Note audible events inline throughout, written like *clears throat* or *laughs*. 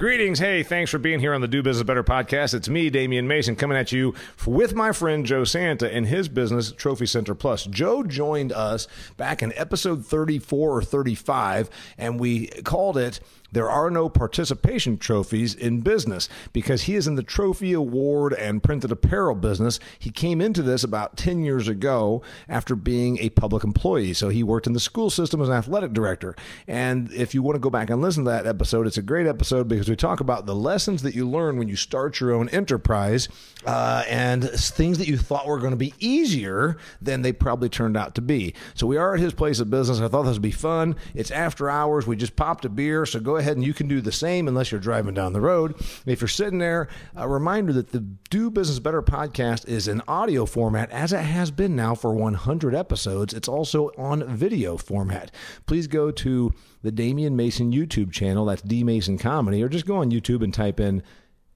Greetings. Hey, thanks for being here on the Do Business Better podcast. It's me, Damian Mason, coming at you with my friend Joe Santa and his business, Trophy Center Plus. Joe joined us back in episode 34 or 35, and we called it there are no participation trophies in business because he is in the trophy award and printed apparel business. He came into this about 10 years ago after being a public employee. So he worked in the school system as an athletic director. And if you want to go back and listen to that episode, it's a great episode because we talk about the lessons that you learn when you start your own enterprise uh, and things that you thought were going to be easier than they probably turned out to be. So we are at his place of business. I thought this would be fun. It's after hours. We just popped a beer. So go ahead and you can do the same unless you're driving down the road. If you're sitting there, a reminder that the Do Business Better podcast is in audio format as it has been now for 100 episodes. It's also on video format. Please go to the Damian Mason YouTube channel. That's D Mason Comedy, or just go on YouTube and type in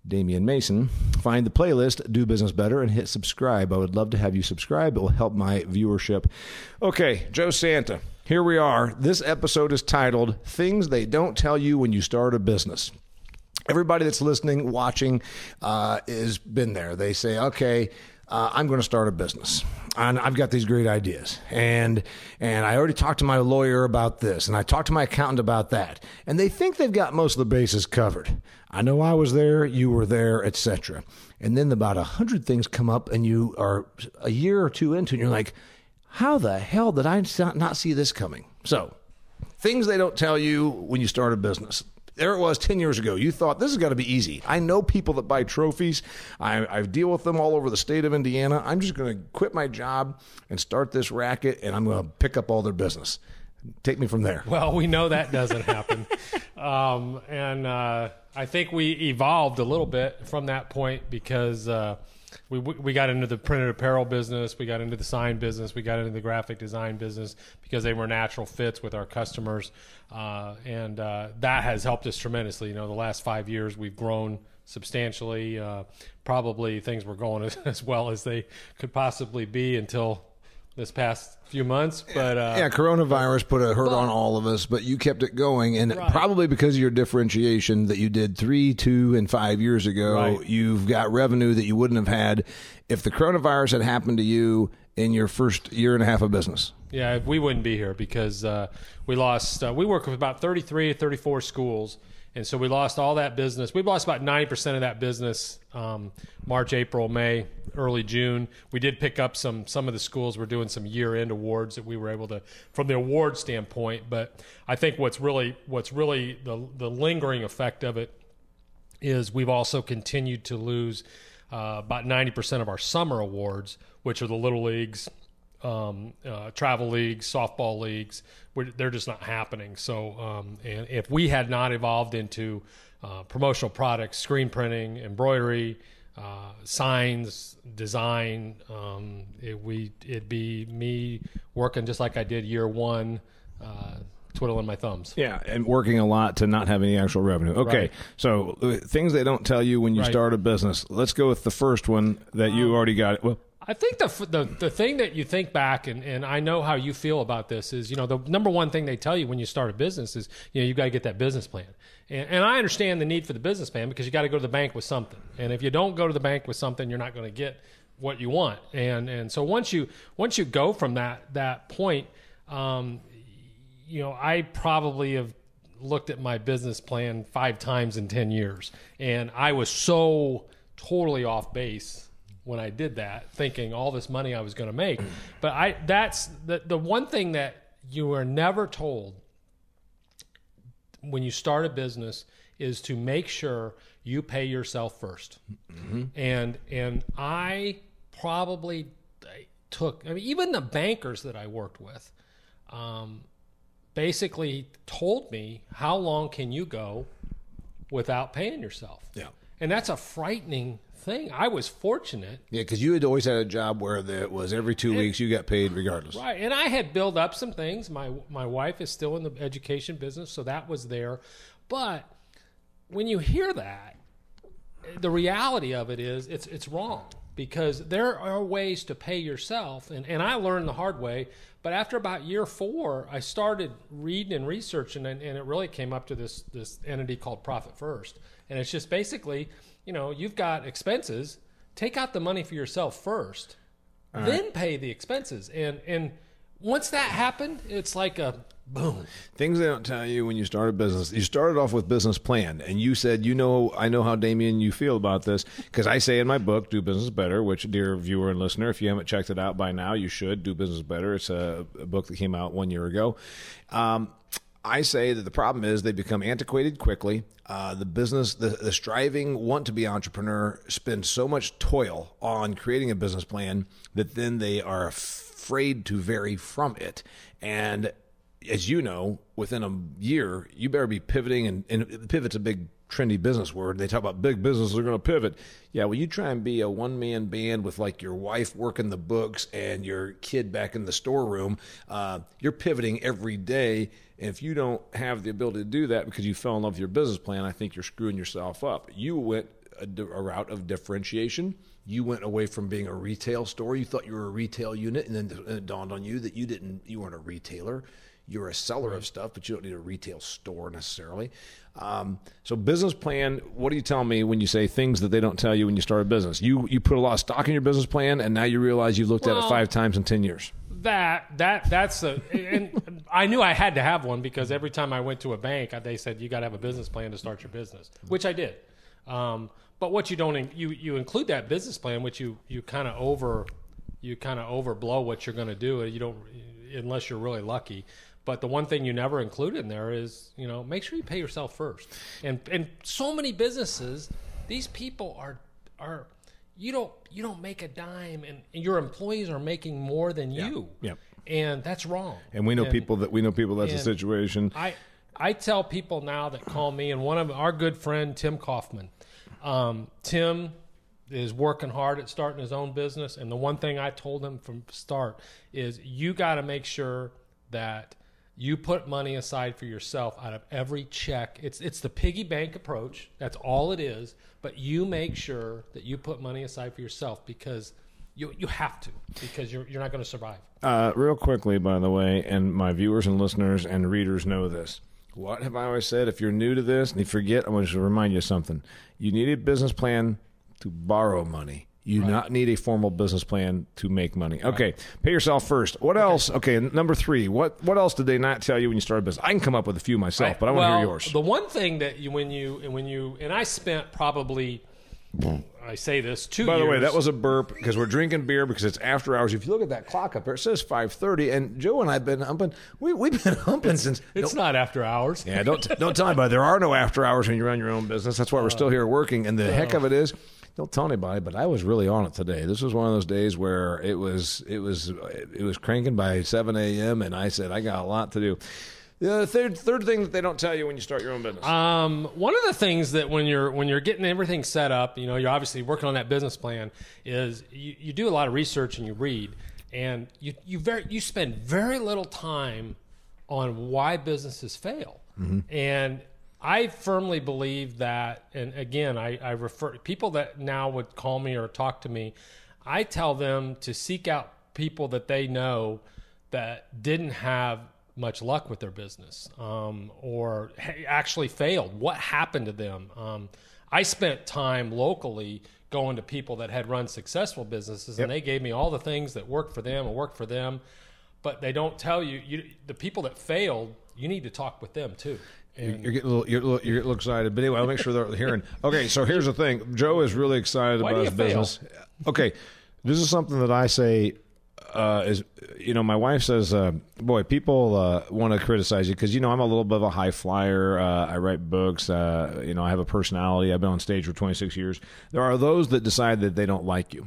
Damian Mason. Find the playlist, Do Business Better, and hit subscribe. I would love to have you subscribe. It will help my viewership. Okay, Joe Santa. Here we are. This episode is titled Things They Don't Tell You When You Start a Business. Everybody that's listening, watching, uh, has been there. They say, okay, uh, I'm going to start a business. And I've got these great ideas. And and I already talked to my lawyer about this, and I talked to my accountant about that. And they think they've got most of the bases covered. I know I was there, you were there, etc. And then about a hundred things come up, and you are a year or two into, it, and you're like, how the hell did I not see this coming? So, things they don't tell you when you start a business. There it was 10 years ago. You thought this has got to be easy. I know people that buy trophies. I, I deal with them all over the state of Indiana. I'm just going to quit my job and start this racket, and I'm going to pick up all their business. Take me from there. Well, we know that doesn't happen. *laughs* um, and uh, I think we evolved a little bit from that point because. Uh, we we got into the printed apparel business, we got into the sign business, we got into the graphic design business because they were natural fits with our customers, uh, and uh, that has helped us tremendously. You know, the last five years we've grown substantially. Uh, probably things were going *laughs* as, as well as they could possibly be until this past few months. But uh, yeah, coronavirus put a hurt but, on all of us, but you kept it going, and right. probably because of your differentiation that you did three, two, and five years ago, right. you've got revenue that you wouldn't have had if the coronavirus had happened to you in your first year and a half of business. Yeah, we wouldn't be here because uh, we lost. Uh, we work with about 33, 34 schools and so we lost all that business. We lost about 90% of that business um, March, April, May, early June. We did pick up some, some of the schools we were doing some year end awards that we were able to, from the award standpoint. But I think what's really, what's really the, the lingering effect of it is we've also continued to lose uh, about 90% of our summer awards, which are the little leagues, um, uh, travel leagues, softball leagues. they're just not happening. So, um, and if we had not evolved into uh, promotional products, screen printing, embroidery, uh, signs, design, um, it, we it'd be me working just like I did year one. Uh, twiddling my thumbs. Yeah, and working a lot to not have any actual revenue. Okay, right. so uh, things they don't tell you when you right. start a business. Let's go with the first one that you um, already got. Well, I think the, the the thing that you think back, and, and I know how you feel about this, is you know the number one thing they tell you when you start a business is you know you got to get that business plan, and, and I understand the need for the business plan because you got to go to the bank with something, and if you don't go to the bank with something, you're not going to get what you want, and and so once you once you go from that that point, um, you know I probably have looked at my business plan five times in ten years, and I was so totally off base when I did that, thinking all this money I was going to make. *clears throat* But I that's the the one thing that you are never told when you start a business is to make sure you pay yourself 1st mm-hmm. And and I probably took I mean even the bankers that I worked with um, basically told me how long can you go without paying yourself. Yeah. And that's a frightening thing. I was fortunate. Yeah, because you had always had a job where it was every two weeks you got paid regardless. Right. And I had built up some things. My my wife is still in the education business, so that was there. But when you hear that, the reality of it is it's it's wrong because there are ways to pay yourself and, and I learned the hard way. But after about year four, I started reading and researching and, and it really came up to this this entity called Profit First. And it's just basically, you know, you've got expenses, take out the money for yourself first, then pay the expenses. And and once that happened, it's like a boom. Things they don't tell you when you start a business. You started off with business plan, and you said, "You know, I know how Damian you feel about this because I say in my book, Do Business Better." Which, dear viewer and listener, if you haven't checked it out by now, you should. Do Business Better. It's a, a book that came out one year ago. Um, I say that the problem is they become antiquated quickly. Uh, the business, the, the striving, want to be entrepreneur, spend so much toil on creating a business plan that then they are afraid to vary from it. And as you know, within a year, you better be pivoting, and, and pivot's a big trendy business word. They talk about big businesses are going to pivot. Yeah, when you try and be a one man band with like your wife working the books and your kid back in the storeroom, uh, you're pivoting every day. And if you don't have the ability to do that because you fell in love with your business plan, I think you're screwing yourself up. You went a, a route of differentiation. You went away from being a retail store. You thought you were a retail unit, and then it dawned on you that you didn't. You weren't a retailer you're a seller of stuff, but you don't need a retail store necessarily. Um, so, business plan. What do you tell me when you say things that they don't tell you when you start a business? You you put a lot of stock in your business plan, and now you realize you've looked Well- at it five times in ten years. That that that's a and I knew I had to have one because every time I went to a bank, they said you got to have a business plan to start your business, which I did. Um, but what you don't in- you you include that business plan, which you you kind of over you kind of overblow what you're going to do. You don't unless you're really lucky. But the one thing you never include in there is you know make sure you pay yourself first. And and so many businesses, these people are are you don't you don't make a dime and, and your employees are making more than you Yep. and that's wrong And we know people that we know people that's a situation. i i tell people now that call me and one of our good friend tim kaufman um, tim is working hard at starting his own business and the one thing i told him from start is you got to make sure that you put money aside for yourself out of every check it's it's the piggy bank approach that's all it is but you make sure that you put money aside for yourself because you you have to because you're you're not going to survive Uh, real quickly, by the way, and my viewers and listeners and readers know this. What have I always said? If you're new to this and you forget, I want to remind you of something. You need a business plan to borrow money. You do not need a formal business plan to make money. Okay, pay yourself first. What else? Okay, number three. What what else did they not tell you when you started business? I can come up with a few myself, Right. but I want to well, hear yours. The one thing that you when you and when you and I spent probably I say this two. By the way, that was a burp because we're drinking beer because it's after hours. If you look at that clock up there, it says five thirty, and Joe and I've been humping. We we've been *laughs* humping since. It's not after hours. Yeah, don't don't tell anybody. There are no after hours when you run your own business. That's why we're uh, still here working. And the heck of it is, don't tell anybody. But I was really on it today. This was one of those days where it was it was it was cranking by seven a.m. And I said I got a lot to do. The third third thing that they don't tell you when you start your own business. Um, one of the things that when you're when you're getting everything set up, you know, you're obviously working on that business plan. Is you, you do a lot of research and you read, and you you very you spend very little time on why businesses fail. And I firmly believe that. And again, I, I refer people that now would call me or talk to me. I tell them to seek out people that they know that didn't have much luck with their business um, or actually failed. What happened to them? Um, I spent time locally going to people that had run successful businesses, and they gave me all the things that worked for them and worked for them. But they don't tell you, you the people that failed. You need to talk with them too. And You're getting a little, you're, you're getting a little excited, but anyway, I'll make sure they're hearing. Okay, so here's the thing: Joe is really excited Why about his fail? business. Okay, this is something that I say uh, is, you know, my wife says, uh, "Boy, people uh, want to criticize you because you know I'm a little bit of a high flyer. Uh, I write books. Uh, you know, I have a personality. I've been on stage for 26 years. There are those that decide that they don't like you,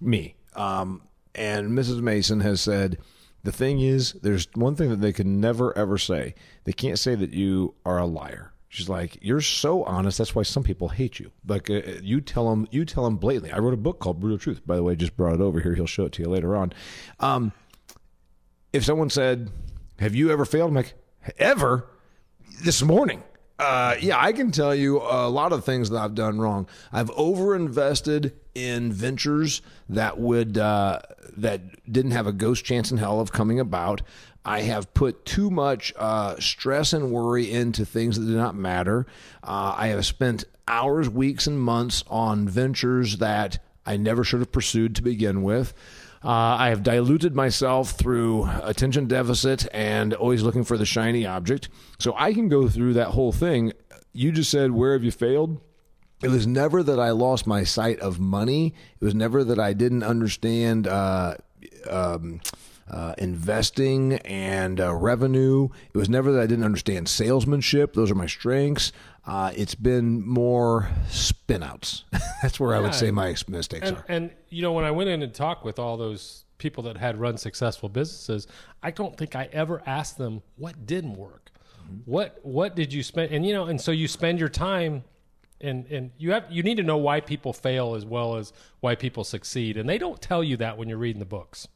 me. Um, and Mrs. Mason has said." The thing is, there's one thing that they can never ever say. They can't say that you are a liar. She's like, "You're so honest. That's why some people hate you. Like uh, you tell them, you tell them blatantly." I wrote a book called Brutal Truth. By the way, just brought it over here. He'll show it to you later on. Um, if someone said, "Have you ever failed?" I'm like, "Ever?" This morning. Uh, yeah, I can tell you a lot of things that I've done wrong. I've overinvested in ventures that would uh, that didn't have a ghost chance in hell of coming about. I have put too much uh, stress and worry into things that do not matter. Uh, I have spent hours, weeks, and months on ventures that I never should have pursued to begin with. Uh, I have diluted myself through attention deficit and always looking for the shiny object. So I can go through that whole thing. You just said, Where have you failed? It was never that I lost my sight of money. It was never that I didn't understand uh, um, uh, investing and uh, revenue. It was never that I didn't understand salesmanship. Those are my strengths. Uh, it's been more spinouts. *laughs* That's where I would say my mistakes And, are. and you know, when I went in and talked with all those people that had run successful businesses, I don't think I ever asked them what didn't work. What what did you spend? And you know, and so you spend your time, and and you have you need to know why people fail as well as why people succeed, and they don't tell you that when you're reading the books.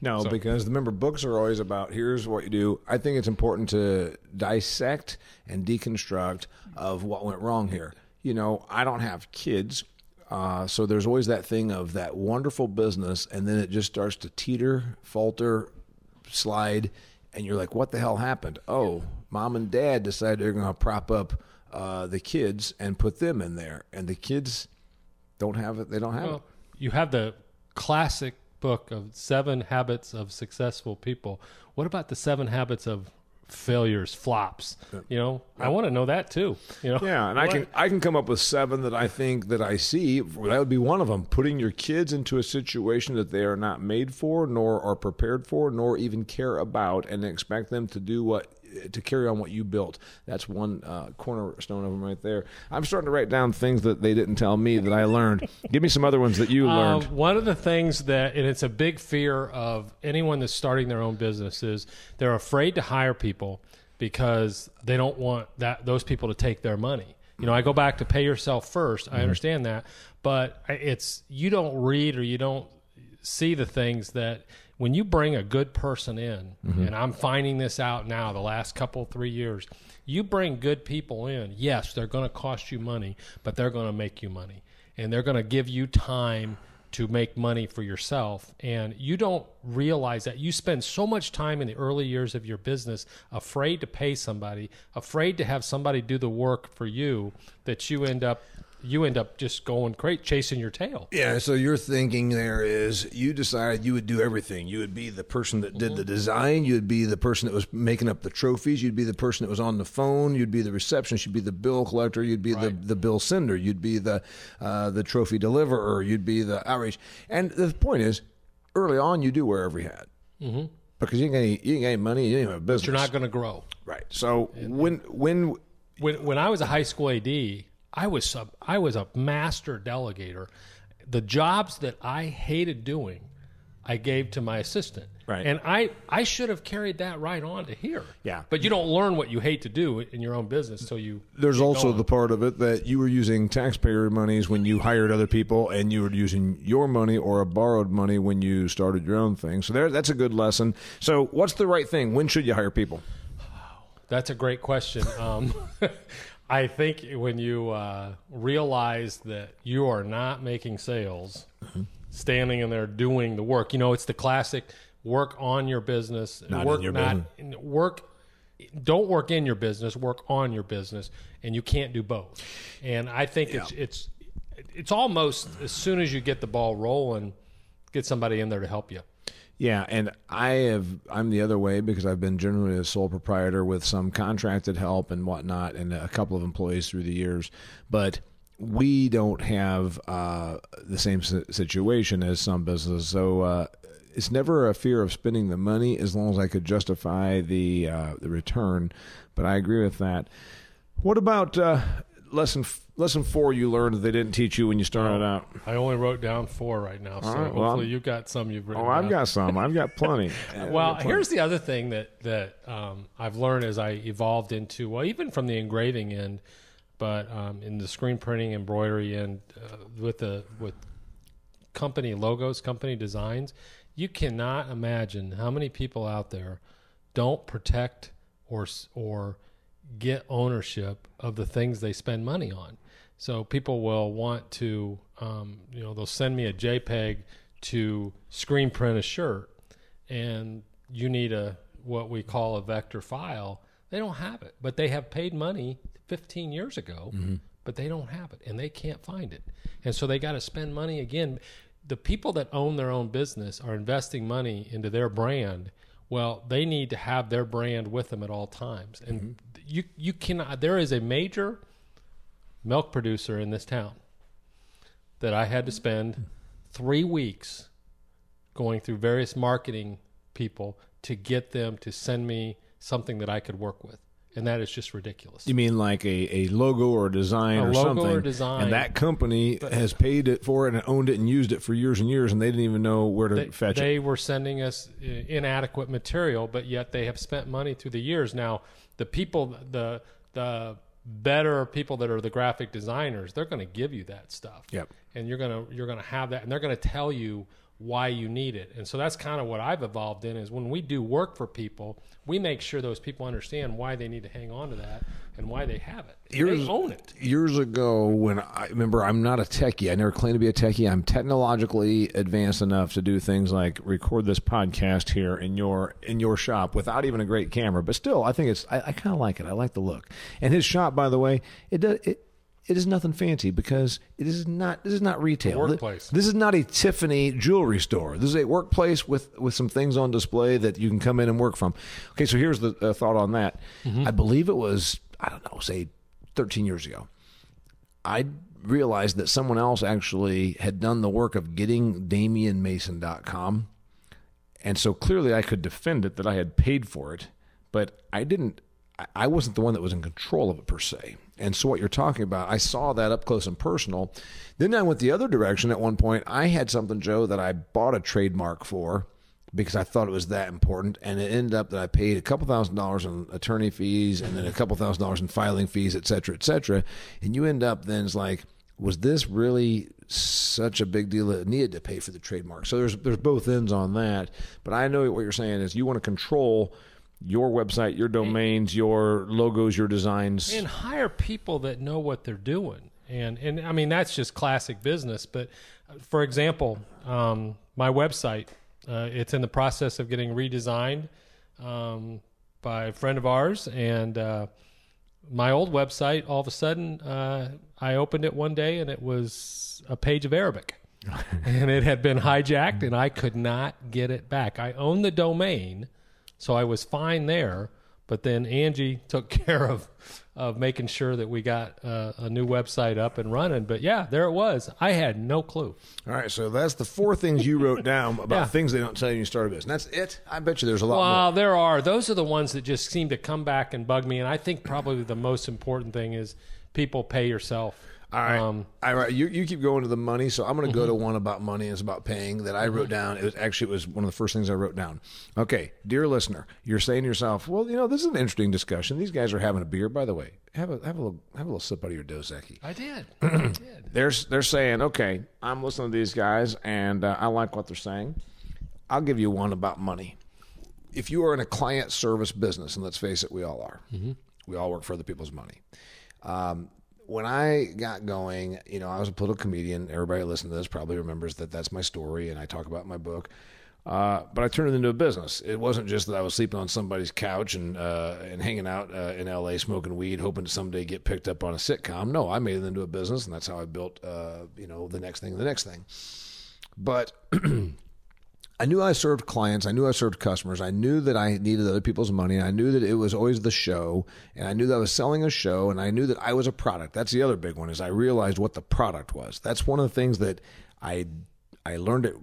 No, because remember, books are always about here's what you do. I think it's important to dissect and deconstruct of what went wrong here. You know, I don't have kids. Uh, so there's always that thing of that wonderful business, and then it just starts to teeter, falter, slide, and you're like, "What the hell happened?" Oh, mom and dad decided they're going to prop up uh, the kids and put them in there, and the kids don't have it. They don't have it. You have the classic book of Seven Habits of Successful People. What about the Seven Habits of Failures, flops? You know, I want to know that too. You know, Yeah, and I can I can come up with seven that I think that I see. That would be one of them. Putting your kids into a situation that they are not made for, nor are prepared for, nor even care about, and expect them to do what to carry on what you built. That's one uh, cornerstone of them right there. I'm starting to write down things that they didn't tell me that I learned. *laughs* Give me some other ones that you Uh, learned. one of the things that, and it's a big fear of anyone that's starting their own business, is they're afraid to hire people because they don't want that those people to take their money. You know, I go back to pay yourself 1st I understand that, but it's you don't read or you don't see the things that when you bring a good person in, mm-hmm. and I'm finding this out now the last couple three years, you bring good people in. Yes, they're going to cost you money, but they're going to make you money, and they're going to give you time to make money for yourself. And you don't realize that you spend so much time in the early years of your business afraid to pay somebody, afraid to have somebody do the work for you, that you end up you end up just going crazy, chasing your tail. Yeah, so your thinking there is you decided you would do everything. You would be the person that did the design, you'd be the person that was making up the trophies, you'd be the person that was on the phone, you'd be the receptionist, you'd be the bill collector, you'd be the, the bill sender, you'd be the uh, the trophy deliverer, you'd be the outreach. And the point is, early on, you do wear every hat. Mm-hmm. Because you ain't any, you ain't any money, you ain't have a business. You're not going to grow. right. So when when when when I was a high school AD, I was sub, I was a master delegator. The jobs that I hated doing, I gave to my assistant. Right. And I I should have carried that right on to here. Yeah. But you don't learn what you hate to do in your own business till you. There's also going. the part of it that you were using taxpayer monies when you hired other people, and you were using your money or a borrowed money when you started your own thing. So there, that's a good lesson. So what's the right thing? When should you hire people? That's a great question. Um, *laughs* I think when you uh, realize that you are not making sales, Mm-hmm. standing in there doing the work, you know, it's the classic work on your business, Not in work your not work. Don't work in your business, work on your business, and you can't do both. And I think it's it's it's almost as soon as you get the ball rolling, get somebody in there to help you. Yeah, and I have I'm the other way because I've been generally a sole proprietor with some contracted help and whatnot, and a couple of employees through the years. But we don't have uh, the same situation as some businesses, so uh, it's never a fear of spending the money as long as I could justify the uh, the return. But I agree with that. What about uh, lesson lesson four you learned that they didn't teach you when you started out? I only wrote down four right now, so right, well, hopefully you've got some you've written. Oh, I've down. got some. I've got plenty. *laughs* Well, here's the other thing that that um, I've learned as I evolved into well, even from the engraving end, but um, in the screen printing, embroidery, and uh, with the with company logos, company designs, you cannot imagine how many people out there don't protect or s- or get ownership of the things they spend money on. So people will want to, um, you know, they'll send me a JPEG to screen print a shirt, and you need a what we call a vector file. They don't have it, but they have paid money 15 years ago, but they don't have it, and they can't find it, and so they got to spend money again. The people that own their own business are investing money into their brand. Well, they need to have their brand with them at all times, and you you cannot. There is a major milk producer in this town that I had to spend three weeks going through various marketing people to get them to send me something that I could work with. And that is just ridiculous. You mean like a, a logo or a design A or logo or something? design. And that company has paid it for it and owned it and used it for years and years, and they didn't even know where to they, fetch it. they were sending us uh, inadequate material, but yet they have spent money through the years. Now, the people, the the better people that are the graphic designers, they're going to give you that stuff. Yep. And you're gonna you're gonna have that, and they're going to tell you why you need it. And so that's kind of what I've evolved in is when we do work for people, we make sure those people understand why they need to hang on to that and why they have it. Years- they own it. Years ago, when I remember, I'm not a techie. I never claimed to be a techie. I'm technologically advanced enough to do things like record this podcast here in your in your shop without even a great camera. But still, I think it's I, I kind of like it. I like the look. And his shop, by the way, it does it. It is nothing fancy because it is not. This is not retail. workplace. This is not a Tiffany jewelry store. This is a workplace with with some things on display that you can come in and work from. Okay, so here's the uh, thought on that. I believe it was I don't know, say 13 years ago. I realized that someone else actually had done the work of getting DamianMason.com. And so clearly I could defend it that I had paid for it, but I didn't, I- wasn't the one that was in control of it per se. And so what you're talking about, I saw that up close and personal. Then I went the other direction at one point. I had something, Joe, that I bought a trademark for because I thought it was that important. And it ended up that I paid a couple thousand dollars in attorney fees and then a couple thousand dollars in filing fees, et cetera, et cetera. And you end up then it's like, was this really such a big deal that needed to pay for the trademark? So there's there's both ends on that. But I know what you're saying is you want to control your website, your domains, your logos, your designs. and hire people that know what they're doing. And and I mean that's just classic business. But uh, for example, um, my website uh, it's in the process of getting redesigned um, by a friend of ours, and uh, my old website all of a sudden uh, I opened it one day and it was a page of Arabic. *laughs* and it had been hijacked and I could not get it back. I own the domain, so I was fine there. But then Angie *laughs* took care of of making sure that we got uh, a new website up and running. But yeah, there it was. I had no clue. All right, so that's the four things you wrote down about *laughs* Yeah. things they don't tell you when you start a business. That's it. I bet you there's a lot Well, more. there are. Those are the ones that just seem to come back and bug me. And I think probably the most important thing is people pay yourself. All right. Um, All right. You, you keep going to the money. So I'm going to go to Mm-hmm. one about money. It's about paying that I wrote down. It was actually it was one of the first things I wrote down. Okay, dear listener, you're saying to yourself, well, you know, this is an interesting discussion. These guys are having a beer. By the way, have a have a little have a little sip out of your Dos Equis. I did. *clears throat* I did. They're they're saying, okay, I'm listening to these guys, and uh, I like what they're saying. I'll give you one about money. If you are in a client service business, and let's face it, we all are. We all work for other people's money. Um, when I got going, you know, I was a political comedian. Everybody listening to this probably remembers that that's my story, and I talk about my book. Uh, but I turned it into a business. It wasn't just that I was sleeping on somebody's couch and uh, and hanging out uh, in L.A. smoking weed, hoping to someday get picked up on a sitcom. No, I made it into a business, and that's how I built, uh, you know, the next thing, the next thing. But *clears throat* I knew I served clients. I knew I served customers. I knew that I needed other people's money. I knew that it was always the show, and I knew that I was selling a show, and I knew that I was a product. That's the other big one is I realized what the product was. That's one of the things that I I learned it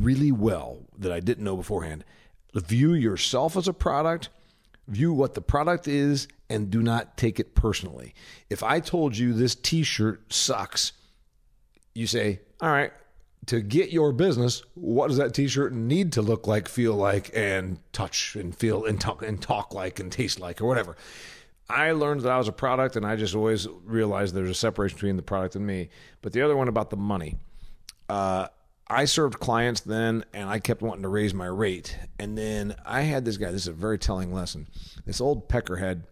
really well that I didn't know beforehand. View yourself as a product, view what the product is, and do not take it personally. If I told you this t shirt sucks, you say, All right, to get your business, what does that t shirt need to look like, feel like, and touch and feel and talk and talk like and taste like or whatever? I learned that I was a product, and I just always realized there's a separation between the product and me. But the other one about the money, uh, I served clients then, and I kept wanting to raise my rate. And then I had this guy. This is a very telling lesson. This old peckerhead.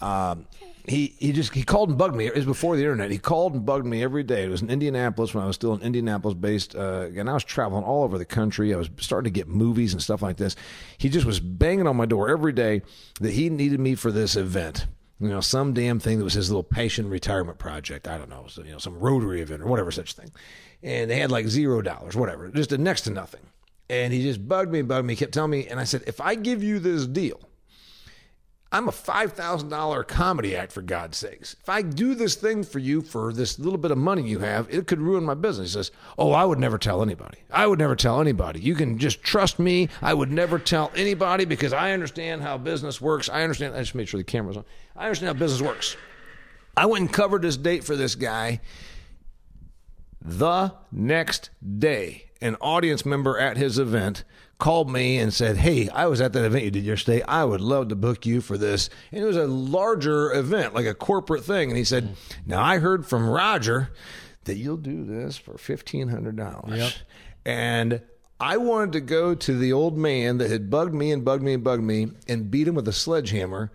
Um, he he just he called and bugged me. It was before the internet. He called and bugged me every day. It was in Indianapolis when I was still in Indianapolis based, uh, and I was traveling all over the country. I was starting to get movies and stuff like this. He just was banging on my door every day that he needed me for this event. You know, some damn thing that was his little passion retirement project. I don't know, so, you know, some Rotary event or whatever such thing. And they had like zero dollars, whatever, just a next to nothing. And he just bugged me, bugged me, kept telling me. And I said, if I give you this deal, I'm a $5,000 comedy act, for God's sakes. If I do this thing for you for this little bit of money you have, it could ruin my business. He says, Oh, I would never tell anybody. I would never tell anybody. You can just trust me. I would never tell anybody because I understand how business works. I understand. I just made sure the camera's on. I understand how business works. I went and covered this date for this guy. The next day, an audience member at his event called me and said, Hey, I was at that event you did yesterday. I would love to book you for this. And it was a larger event, like a corporate thing. And he said, mm-hmm. Now I heard from Roger that you'll do this for $1,500. Yep. And I wanted to go to the old man that had bugged me and bugged me and bugged me and beat him with a sledgehammer.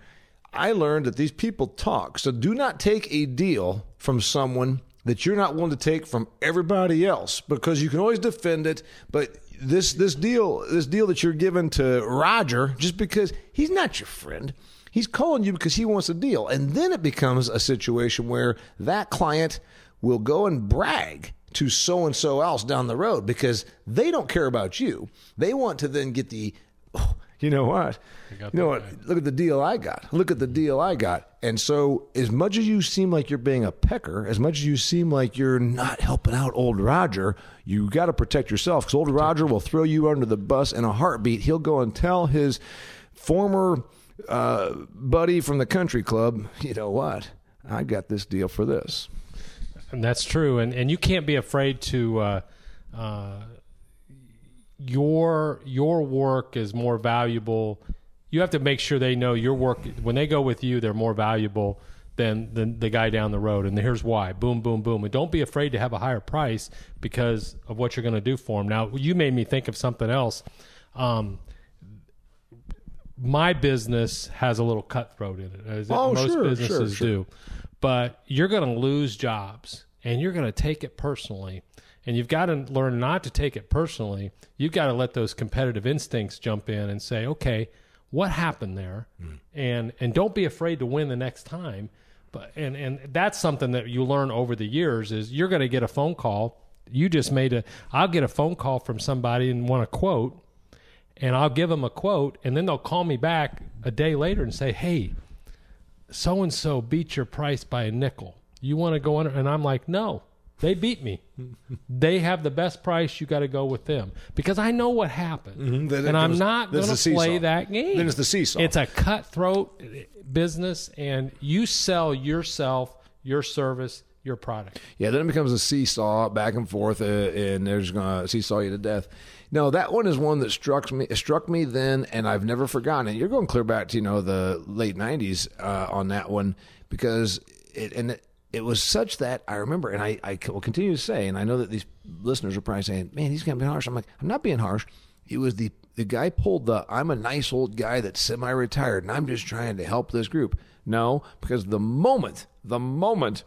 I learned that these people talk. So do not take a deal from someone that you're not willing to take from everybody else because you can always defend it. But this this deal this deal that you're giving to Roger just because he's not your friend. He's calling you because he wants a deal. And then it becomes a situation where that client will go and brag to so and so else down the road because they don't care about you. They want to then get the oh, you know what? You know what? Look at the deal I got. Look at the deal I got. And so, as much as you seem like you're being a pecker, as much as you seem like you're not helping out old Roger, you got to protect yourself because old Roger will throw you under the bus in a heartbeat. He'll go and tell his former uh, buddy from the country club, you know what? I got this deal for this. And that's true. And and you can't be afraid to. Uh, uh, your your work is more valuable. You have to make sure they know your work when they go with you. They're more valuable than than the guy down the road. And here's why: boom, boom, boom. And don't be afraid to have a higher price because of what you're going to do for them. Now, you made me think of something else. Um, my business has a little cutthroat in it, as Oh, most sure, businesses sure, sure. do. But you're going to lose jobs, and you're going to take it personally. And you've got to learn not to take it personally. You've got to let those competitive instincts jump in and say, "Okay, what happened there?" Hmm. And and don't be afraid to win the next time. But and and that's something that you learn over the years is you're going to get a phone call. You just made a. I'll get a phone call from somebody and want a quote, and I'll give them a quote, and then they'll call me back a day later and say, "Hey, so and so beat your price by a nickel. You want to go under?" And I'm like, "No, they beat me. they have the best price. You got to go with them because I know what happened, Then and I'm goes- not going to play that game. Then it's the seesaw. It's a cutthroat business, and you sell yourself, your service, your product. Yeah, then it becomes a seesaw back and forth, uh, and they're just going to seesaw you to death. No, that one is one that struck me struck me then, and I've never forgotten it. You're going clear back to you know the late '90s uh, on that one because it and it, it was such that I remember, and I, I will continue to say, and I know that these listeners are probably saying, "Man, he's going to be harsh." I'm like, I'm not being harsh. It was the the guy pulled the I'm a nice old guy that's semi retired, and I'm just trying to help this group. No, because the moment, the moment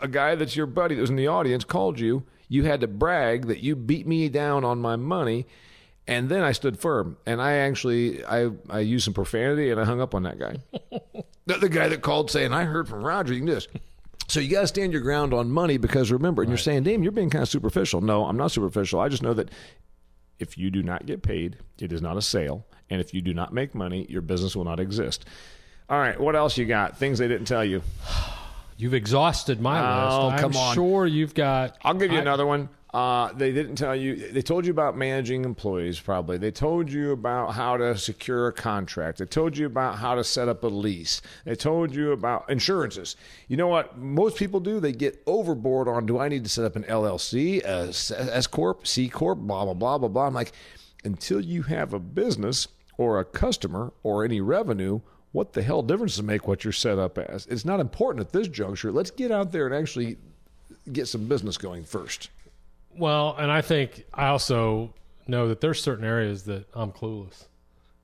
a guy that's your buddy that was in the audience called you, you had to brag that you beat me down on my money. And then I stood firm, and I actually I I used some profanity, and I hung up on that guy. *laughs* the, the guy that called saying, "I heard from Roger, you can do this." So you got to stand your ground on money because remember, and you're saying, "Damn, you're being kind of superficial." No, I'm not superficial. I just know that if you do not get paid, it is not a sale, and if you do not make money, your business will not exist. All right, what else you got? Things they didn't tell you. *sighs* You've exhausted my Oh, list. I'm come on. sure you've got. I'll give you I- another one. Uh, they didn't tell you. They told you about managing employees, probably. They told you about how to secure a contract. They told you about how to set up a lease. They told you about insurances. You know what most people do? They get overboard on do I need to set up an LLC, a S corp, C corp, blah blah blah blah blah. I'm like, until you have a business or a customer or any revenue, what the hell difference does it make what you're set up as? It's not important at this juncture. Let's get out there and actually get some business going first. Well, and I think I also know that there's certain areas that I'm clueless,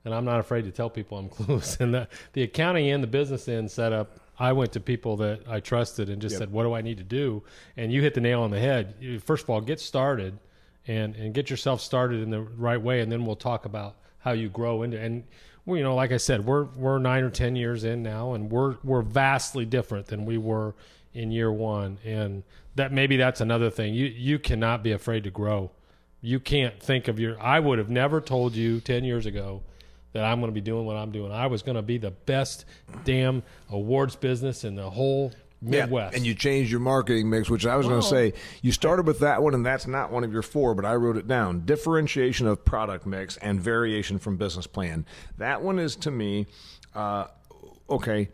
and I'm not afraid to tell people I'm *laughs* clueless. And the the accounting end, the business end setup, I went to people that I trusted and just yep. said, "What do I need to do?" And you hit the nail on the head. First of all, get started, and and get yourself started in the right way, and then we'll talk about how you grow into and. Well, you know, like I said, we're we're nine or ten years in now, and we're we're vastly different than we were in year one. And that maybe that's another thing. You you cannot be afraid to grow. You can't think of your. I would have never told you ten years ago that I'm going to be doing what I'm doing. I was going to be the best damn awards business in the whole Midwest. Yeah, and you changed your marketing mix, which I was going to say. You started with that one, and that's not one of your four, but I wrote it down. Differentiation of product mix and variation from business plan. That one is to me, uh, okay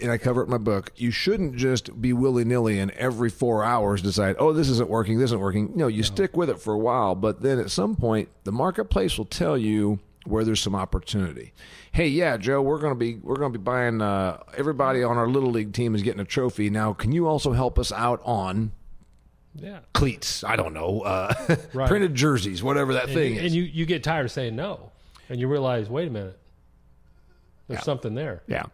and I cover it in my book, you shouldn't just be willy nilly and every four hours decide, oh, this isn't working, this isn't working. No, you no. stick with it for a while, but then at some point, the marketplace will tell you where there's some opportunity. Hey, yeah, Joe, we're gonna be we're gonna be buying. Uh, everybody on our little league team is getting a trophy. Now, can you also help us out on? Yeah. Cleats. I don't know. Uh, *laughs* right. printed jerseys, whatever that and thing is. And you, you get tired of saying no. And you realize, wait a minute, there's yeah. something there. Yeah.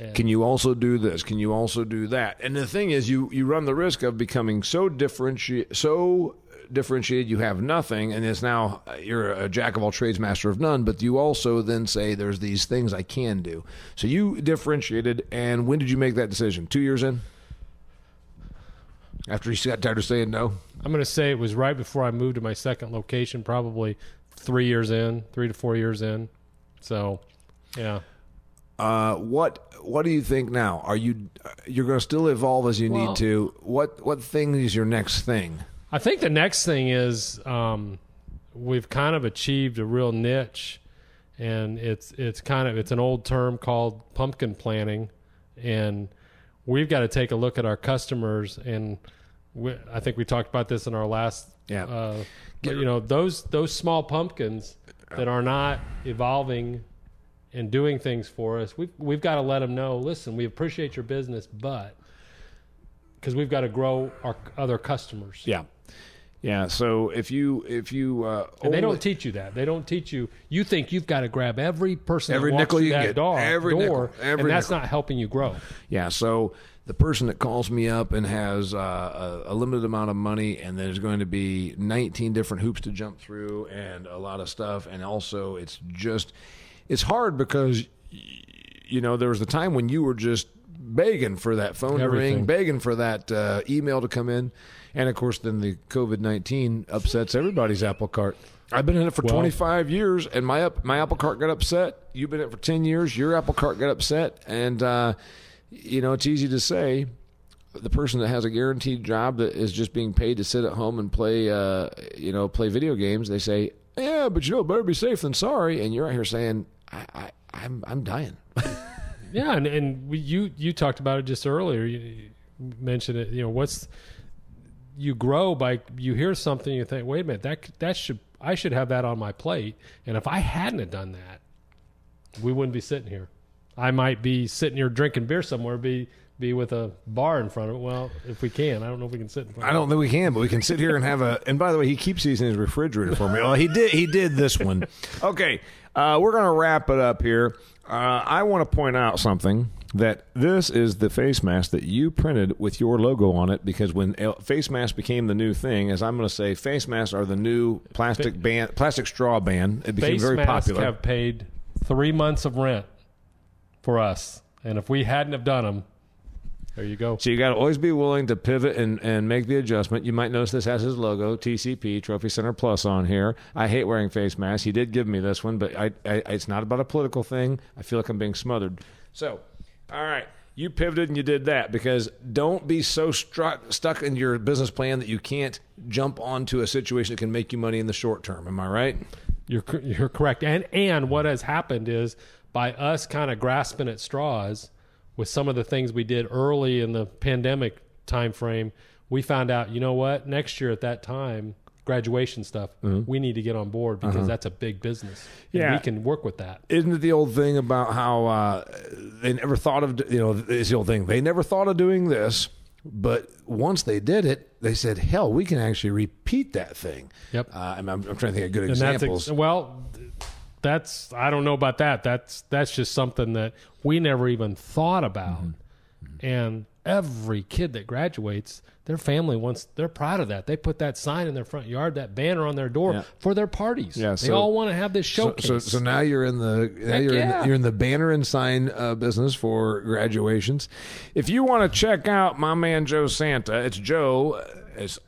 Yeah. Can you also do this? Can you also do that? And the thing is, you you run the risk of becoming so differentiated, so differentiated you have nothing, and it's now uh, you're a jack of all trades, master of none. But you also then say there's these things I can do. So you differentiated, and when did you make that decision? Two years in. After you got tired of saying no, I'm going to say it was right before I moved to my second location, probably three years in, three to four years in. So, yeah. Uh, what what do you think now? Are you you're going to still evolve as you well, need to? What what thing is your next thing? I think the next thing is um, we've kind of achieved a real niche, and it's it's kind of it's an old term called pumpkin planning, and we've got to take a look at our customers and. We, I think we talked about this in our last. Yeah. Uh, but, you know those those small pumpkins that are not evolving and doing things for us, we've we've got to let them know. Listen, we appreciate your business, but because we've got to grow our other customers. Yeah. Yeah, so if you if you uh, and they don't teach you that they don't teach you. You think you've got to grab every person every nickel you get door, every door, nickel, every and that's nickel. not helping you grow. Yeah, so the person that calls me up and has uh, a, a, limited amount of money and there's going to be 19 different hoops to jump through and a lot of stuff and also it's just it's hard because you know there was a time when you were just begging for that phone Everything. to ring, begging for that uh, email to come in, and of course then the COVID nineteen upsets everybody's apple cart. I've been in it for well, 25 years, and my up, my apple cart got upset. You've been in it for 10 years. Your apple cart got upset, and uh, you know it's easy to say. The person that has a guaranteed job that is just being paid to sit at home and play, uh, you know, play video games. They say, "Yeah, but you know, better be safe than sorry." And you're out here saying, I, I I'm I'm dying. *laughs* yeah, and and we, you you talked about it just earlier. You mentioned it. You know, what's you grow by you hear something you think, wait a minute, that that should I should have that on my plate. And if I hadn't have done that, we wouldn't be sitting here. I might be sitting here drinking beer somewhere, be be with a bar in front of it. Well, if we can, I don't know if we can sit. in front I don't think we can, but we can sit here and have a. And by the way, he keeps these in his refrigerator for me. Well, he did. He did this one. *laughs* Okay, uh, we're going to wrap it up here. Uh, I want to point out something that this is the face mask that you printed with your logo on it because when face masks became the new thing, as I'm going to say, face masks are the new plastic band, plastic straw ban. It became face very masks popular. Have paid three months of rent for us, and if we hadn't have done them, there you go. So you got to always be willing to pivot and, and make the adjustment. You might notice this has his logo, TCP, Trophy Center Plus, on here. I hate wearing face masks. He did give me this one, but I, I, it's not about a political thing. I feel like I'm being smothered. So, all right. you pivoted and you did that because don't be so struck, stuck in your business plan that you can't jump onto a situation that can make you money in the short term. Am I right? You're you're correct. And and what has happened is by us kind of grasping at straws with some of the things we did early in the pandemic time frame, we found out, you know what, next year at that time, graduation stuff, mm-hmm. we need to get on board because uh-huh. that's a big business. yeah, we can work with that. Isn't it the old thing about how uh, they never thought of you know it's the old thing they never thought of doing this, but once they did it, they said, "Hell, we can actually repeat that thing." Yep. Uh, I'm, I'm, trying to think of good and examples. Ex- well, that's I don't know about that. That's that's just something that we never even thought about, mm-hmm. and every kid that graduates, their family wants they're proud of that. They put that sign in their front yard, that banner on their door yeah. for their parties. Yeah, so, they all want to have this showcase. So, so, so now you're in the now you're, yeah. in the, you're in the banner and sign uh, business for graduations. If you want to check out my man Joe Santa, it's Joe as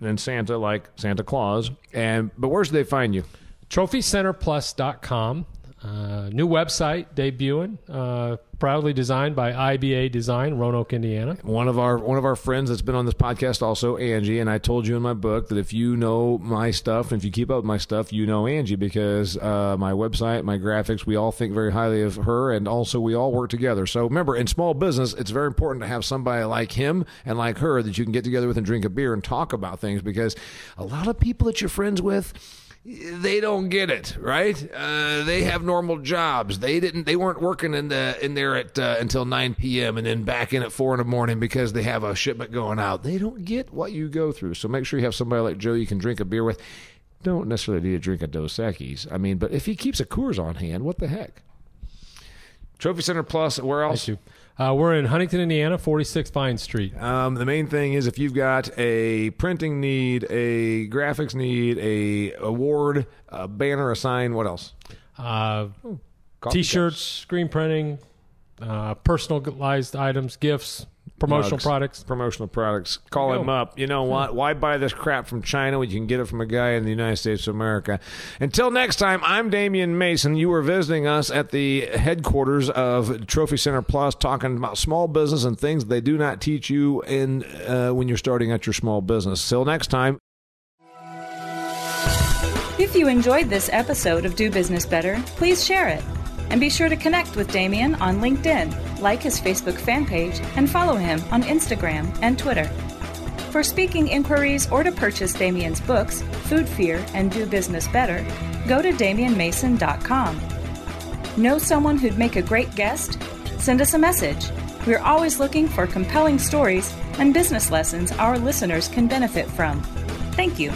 and Santa like Santa Claus. And but where should they find you? TrophyCenterPlus.com. Uh, new website debuting. Uh, proudly designed by IBA Design, Roanoke, Indiana. One of our one of our friends that's been on this podcast also, Angie, and I told you in my book that if you know my stuff and if you keep up with my stuff, you know Angie because uh, my website, my graphics, we all think very highly of her, and also we all work together. So remember, in small business, it's very important to have somebody like him and like her that you can get together with and drink a beer and talk about things because a lot of people that you're friends with they don't get it right uh, they have normal jobs they didn't they weren't working in the in there at uh, until 9 p.m and then back in at 4 in the morning because they have a shipment going out they don't get what you go through so make sure you have somebody like joe you can drink a beer with don't necessarily need to drink a Dos Equis. I mean, but if he keeps a Coors on hand, what the heck? Trophy Center Plus, where else? Uh, we're in Huntington, Indiana, 46 Vine Street. Um, the main thing is if you've got a printing need, a graphics need, a award, a banner, a sign, what else? Uh, T-shirts, screen printing, uh, personalized items, gifts, promotional Mugs, products. Promotional products. Call him up. You know what? Why buy this crap from China when you can get it from a guy in the United States of America? Until next time, I'm Damian Mason. You were visiting us at the headquarters of Trophy Center Plus, talking about small business and things they do not teach you in uh, when you're starting at your small business. Till next time. If you enjoyed this episode of Do Business Better, please share it. And be sure to connect with Damian on LinkedIn, like his Facebook fan page, and follow him on Instagram and Twitter. For speaking inquiries or to purchase Damian's books, Food Fear and Do Business Better, go to DamianMason.com. Know someone who'd make a great guest? Send us a message. We're always looking for compelling stories and business lessons our listeners can benefit from. Thank you.